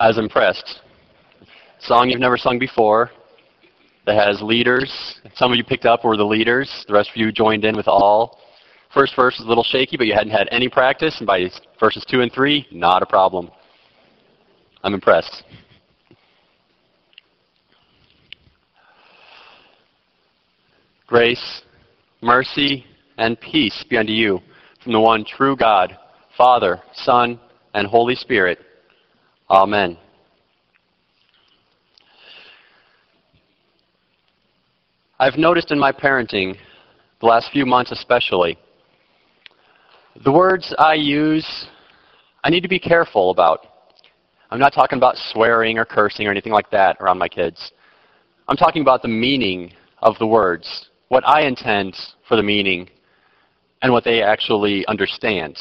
I was impressed. Song you've never sung before that has leaders. Some of you picked up were the leaders. The rest of you joined in with all. First verse was a little shaky, but you hadn't had any practice. And by verses 2 and 3, not a problem. I'm impressed. Grace, mercy, and peace be unto you from the one true God, Father, Son, and Holy Spirit. Amen. I've noticed in my parenting, the last few months especially, the words I use, I need to be careful about. I'm not talking about swearing or cursing or anything like that around my kids. I'm talking about the meaning of the words, what I intend for the meaning, and what they actually understand.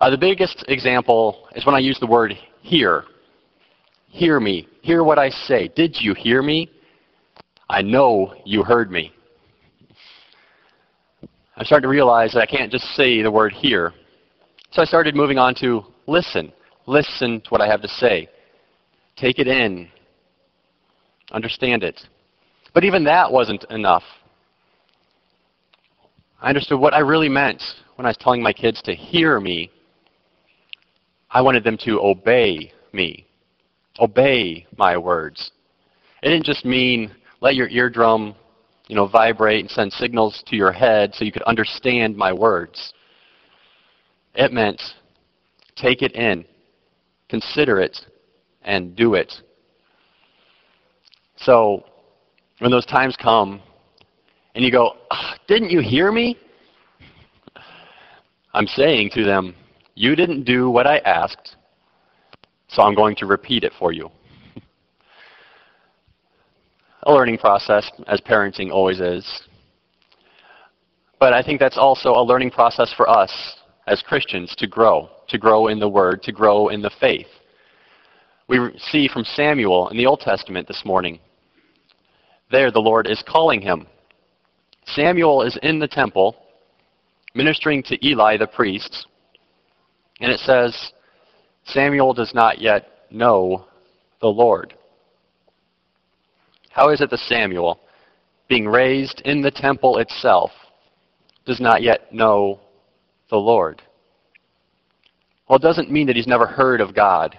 Uh, the biggest example is when I use the word hear. Hear me. Hear what I say. Did you hear me? I know you heard me. I'm starting to realize that I can't just say the word hear. So I started moving on to listen. Listen to what I have to say. Take it in. Understand it. But even that wasn't enough. I understood what I really meant when I was telling my kids to hear me. I wanted them to obey me, obey my words. It didn't just mean let your eardrum, you know, vibrate and send signals to your head so you could understand my words. It meant take it in, consider it, and do it. So when those times come and you go, ah, didn't you hear me? I'm saying to them, you didn't do what I asked, so I'm going to repeat it for you a learning process, as parenting always is. But I think that's also a learning process for us as Christians to grow, to grow in the Word, to grow in the faith. We see from Samuel in the Old Testament this morning. There, the Lord is calling him. Samuel is in the temple ministering to Eli the priest, and it says, Samuel does not yet know the Lord. How is it that Samuel, being raised in the temple itself, does not yet know the Lord? Well, it doesn't mean that he's never heard of God.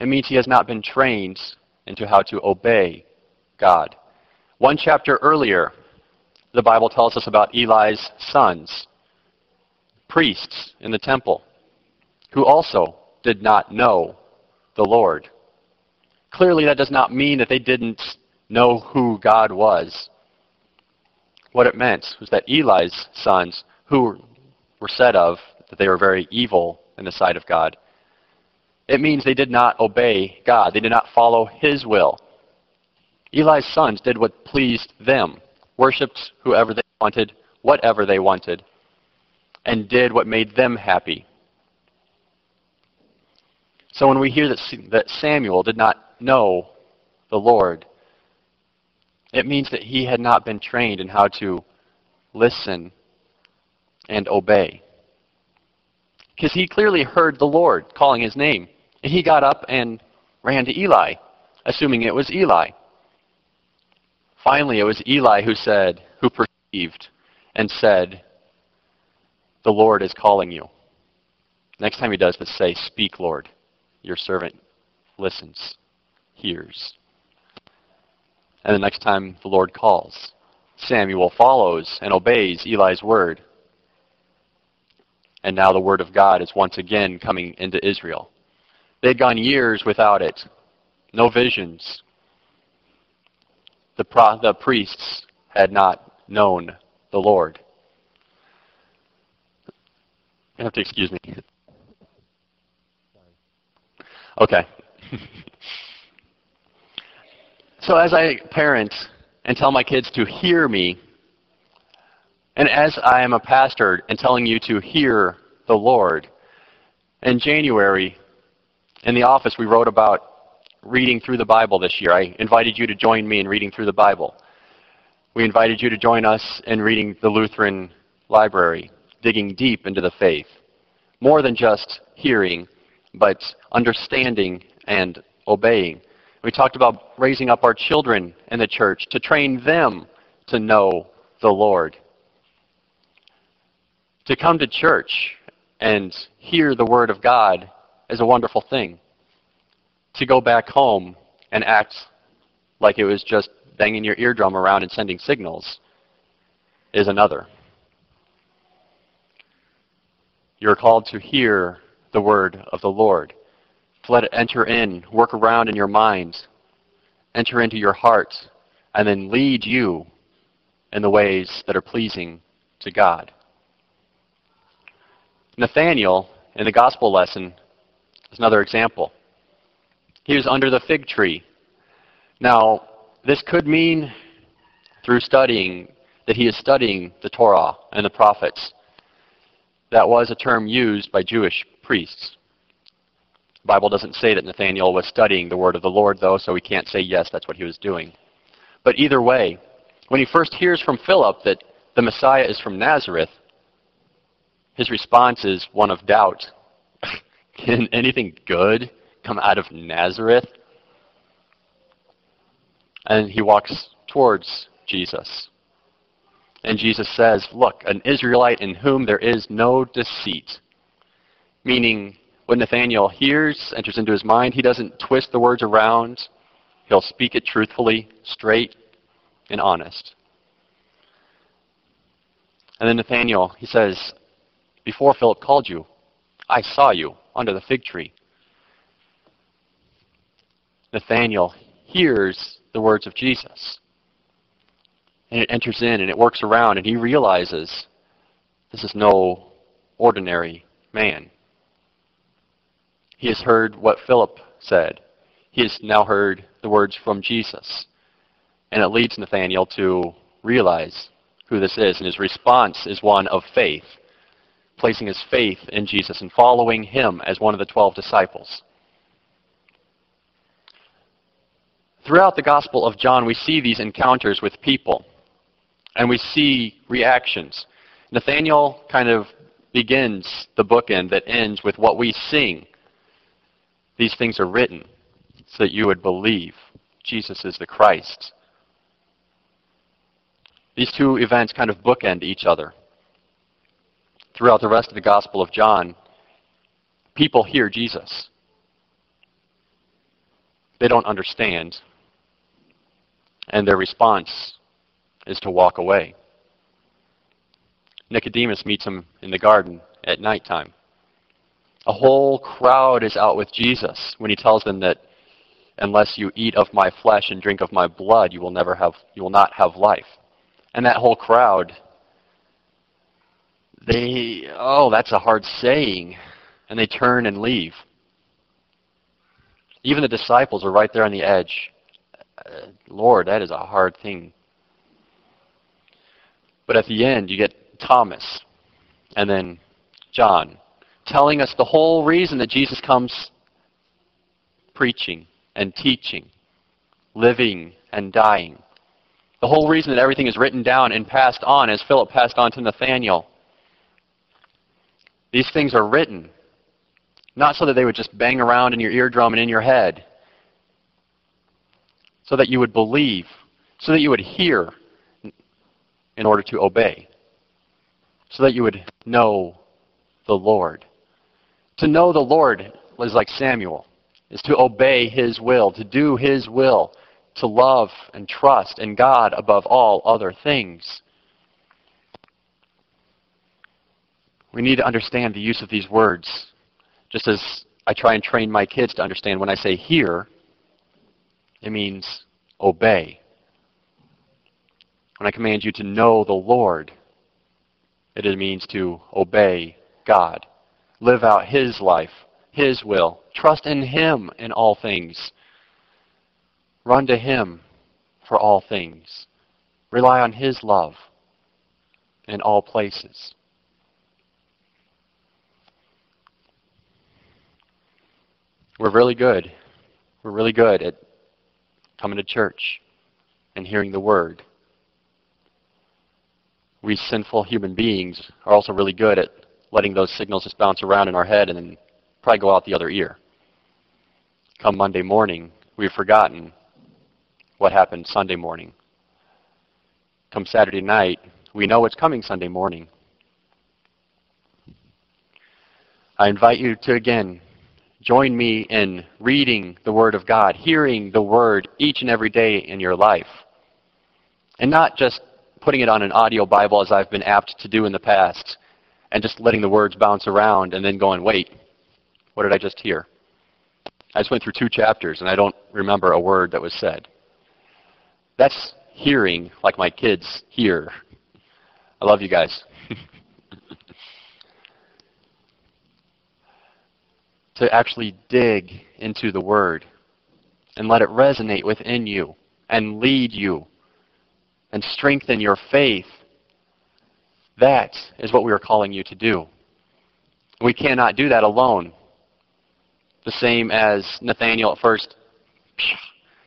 It means he has not been trained into how to obey God. One chapter earlier, the Bible tells us about Eli's sons, priests in the temple, who also did not know the Lord. Clearly, that does not mean that they didn't know who God was. What it meant was that Eli's sons, who were said of that they were very evil in the sight of God, it means they did not obey God. They did not follow his will. Eli's sons did what pleased them, worshipped whoever they wanted, whatever they wanted, and did what made them happy. So when we hear that, that Samuel did not know the Lord, it means that he had not been trained in how to listen and obey. Because he clearly heard the Lord calling his name. And he got up and ran to Eli, assuming it was Eli. Finally, it was Eli who said, who perceived and said, The Lord is calling you. Next time he does this, say, Speak, Lord. Your servant listens hears. And the next time the Lord calls, Samuel follows and obeys Eli's word. And now the word of God is once again coming into Israel. They'd gone years without it, no visions. The, pro- the priests had not known the Lord. You have to excuse me. Okay. So as I parent and tell my kids to hear me, and as I am a pastor and telling you to hear the Lord, in January, in the office, we wrote about reading through the Bible this year. I invited you to join me in reading through the Bible. We invited you to join us in reading the Lutheran Library, digging deep into the faith. More than just hearing, but understanding and obeying. We talked about raising up our children in the church to train them to know the Lord. To come to church and hear the Word of God is a wonderful thing. To go back home and act like it was just banging your eardrum around and sending signals is another. You're called to hear the word of the Lord, to let it enter in, work around in your minds, enter into your hearts, and then lead you in the ways that are pleasing to God. Nathaniel, in the gospel lesson, is another example. He was under the fig tree. Now, this could mean, through studying, that he is studying the Torah and the prophets. That was a term used by Jewish priests. The Bible doesn't say that Nathaniel was studying the word of the Lord, though, so we can't say yes, that's what he was doing. But either way, when he first hears from Philip that the Messiah is from Nazareth, his response is one of doubt. Can anything good come out of Nazareth? And he walks towards Jesus. And Jesus says, Look, an Israelite in whom there is no deceit. Meaning, when Nathanael hears, enters into his mind, he doesn't twist the words around. He'll speak it truthfully, straight, and honest. And then Nathanael, he says, Before Philip called you, I saw you under the fig tree. Nathanael hears the words of Jesus. And it enters in and it works around, and he realizes this is no ordinary man. He has heard what Philip said. He has now heard the words from Jesus. And it leads Nathanael to realize who this is, and his response is one of faith, placing his faith in Jesus and following him as one of the twelve disciples. Throughout the Gospel of John, we see these encounters with people and we see reactions. Nathaniel kind of begins the bookend that ends with what we sing. These things are written so that you would believe Jesus is the Christ. These two events kind of bookend each other. Throughout the rest of the Gospel of John, people hear Jesus. They don't understand. And their response is to walk away. Nicodemus meets him in the garden at nighttime. A whole crowd is out with Jesus when he tells them that unless you eat of my flesh and drink of my blood, you will never have you will not have life. And that whole crowd they oh, that's a hard saying. And they turn and leave. Even the disciples are right there on the edge. Uh, Lord, that is a hard thing but at the end, you get Thomas and then John telling us the whole reason that Jesus comes preaching and teaching, living and dying. The whole reason that everything is written down and passed on as Philip passed on to Nathanael. These things are written not so that they would just bang around in your eardrum and in your head, so that you would believe, so that you would hear, in order to obey, so that you would know the Lord. To know the Lord is like Samuel, is to obey his will, to do his will, to love and trust in God above all other things. We need to understand the use of these words, just as I try and train my kids to understand when I say hear, it means obey. When I command you to know the Lord, it means to obey God. Live out His life, His will. Trust in Him in all things. Run to Him for all things. Rely on His love in all places. We're really good. We're really good at coming to church and hearing the Word we sinful human beings are also really good at letting those signals just bounce around in our head and then probably go out the other ear. Come Monday morning, we've forgotten what happened Sunday morning. Come Saturday night, we know what's coming Sunday morning. I invite you to again join me in reading the Word of God, hearing the Word each and every day in your life. And not just putting it on an audio Bible as I've been apt to do in the past, and just letting the words bounce around and then going, wait, what did I just hear? I just went through two chapters and I don't remember a word that was said. That's hearing like my kids hear. I love you guys. to actually dig into the Word and let it resonate within you and lead you and strengthen your faith. That is what we are calling you to do. We cannot do that alone. The same as Nathaniel at first.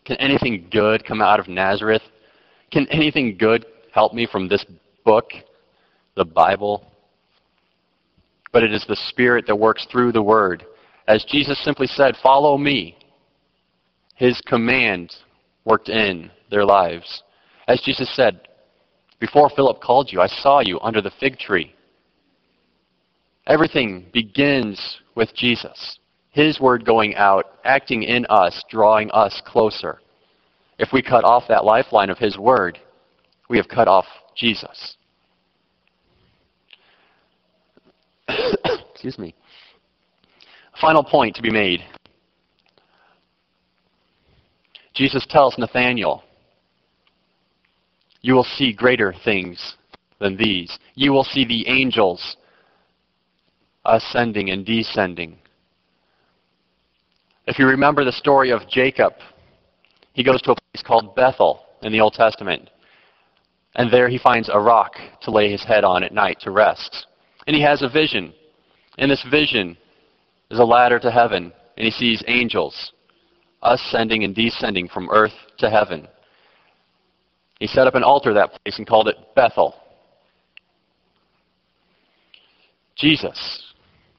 Can anything good come out of Nazareth? Can anything good help me from this book, the Bible? But it is the Spirit that works through the Word as Jesus simply said, Follow me, his command worked in their lives. As Jesus said, Before Philip called you, I saw you under the fig tree. Everything begins with Jesus. His word going out, acting in us, drawing us closer. If we cut off that lifeline of His word, we have cut off Jesus. Excuse me. Final point to be made. Jesus tells Nathanael, You will see greater things than these. You will see the angels ascending and descending. If you remember the story of Jacob, he goes to a place called Bethel in the Old Testament. And there he finds a rock to lay his head on at night to rest. And he has a vision. In this vision, is a ladder to heaven, and he sees angels ascending and descending from earth to heaven. He set up an altar that place and called it Bethel. Jesus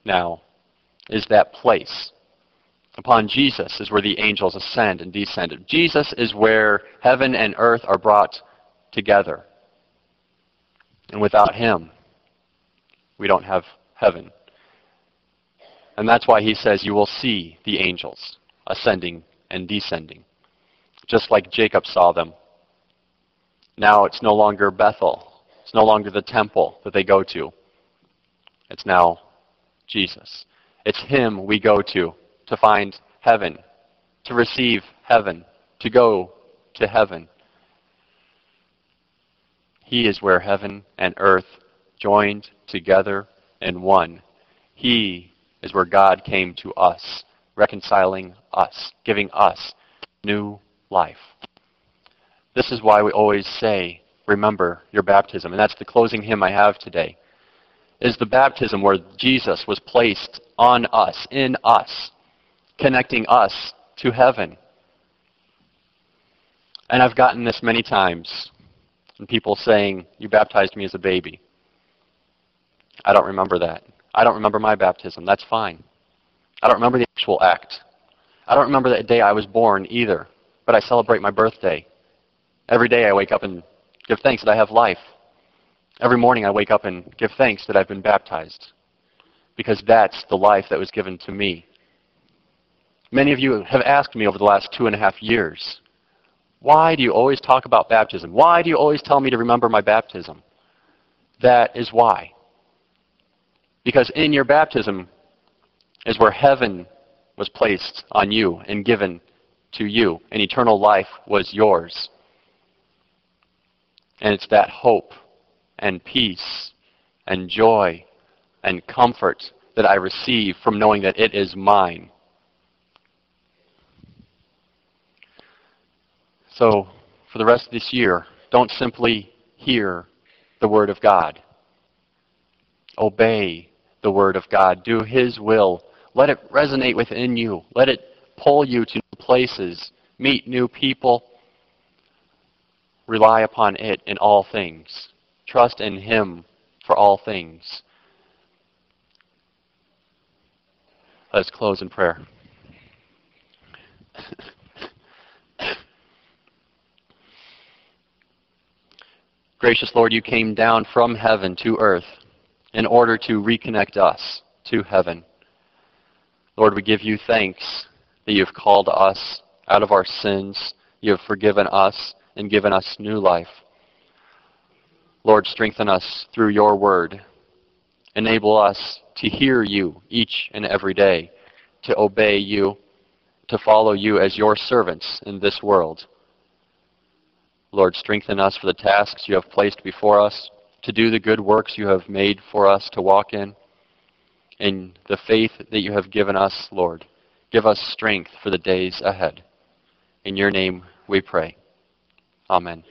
now is that place. Upon Jesus is where the angels ascend and descend. Jesus is where heaven and earth are brought together. And without him, we don't have heaven. And that's why he says, You will see the angels ascending and descending, just like Jacob saw them. Now it's no longer Bethel, it's no longer the temple that they go to. It's now Jesus. It's Him we go to to find heaven, to receive heaven, to go to heaven. He is where heaven and earth joined together in one. He is where God came to us, reconciling us, giving us new life. This is why we always say, remember your baptism. And that's the closing hymn I have today. Is the baptism where Jesus was placed on us, in us, connecting us to heaven. And I've gotten this many times. People saying, You baptized me as a baby. I don't remember that. I don't remember my baptism. That's fine. I don't remember the actual act. I don't remember the day I was born either, but I celebrate my birthday. Every day I wake up and give thanks that I have life. Every morning I wake up and give thanks that I've been baptized because that's the life that was given to me. Many of you have asked me over the last two and a half years, why do you always talk about baptism? Why do you always tell me to remember my baptism? That is why. Because in your baptism is where heaven was placed on you and given to you, and eternal life was yours. And it's that hope and peace and joy and comfort that I receive from knowing that it is mine. So, for the rest of this year, don't simply hear the Word of God. Obey the Word of God. Do His will. Let it resonate within you. Let it pull you to new places. Meet new people. Rely upon it in all things. Trust in Him for all things. Let us close in prayer. Gracious Lord, you came down from heaven to earth in order to reconnect us to heaven. Lord, we give you thanks that you've called us out of our sins. You have forgiven us and given us new life. Lord, strengthen us through your word. Enable us to hear you each and every day, to obey you, to follow you as your servants in this world. Lord, strengthen us for the tasks you have placed before us, to do the good works you have made for us to walk in, and the faith that you have given us, Lord. Give us strength for the days ahead. In your name we pray. Amen.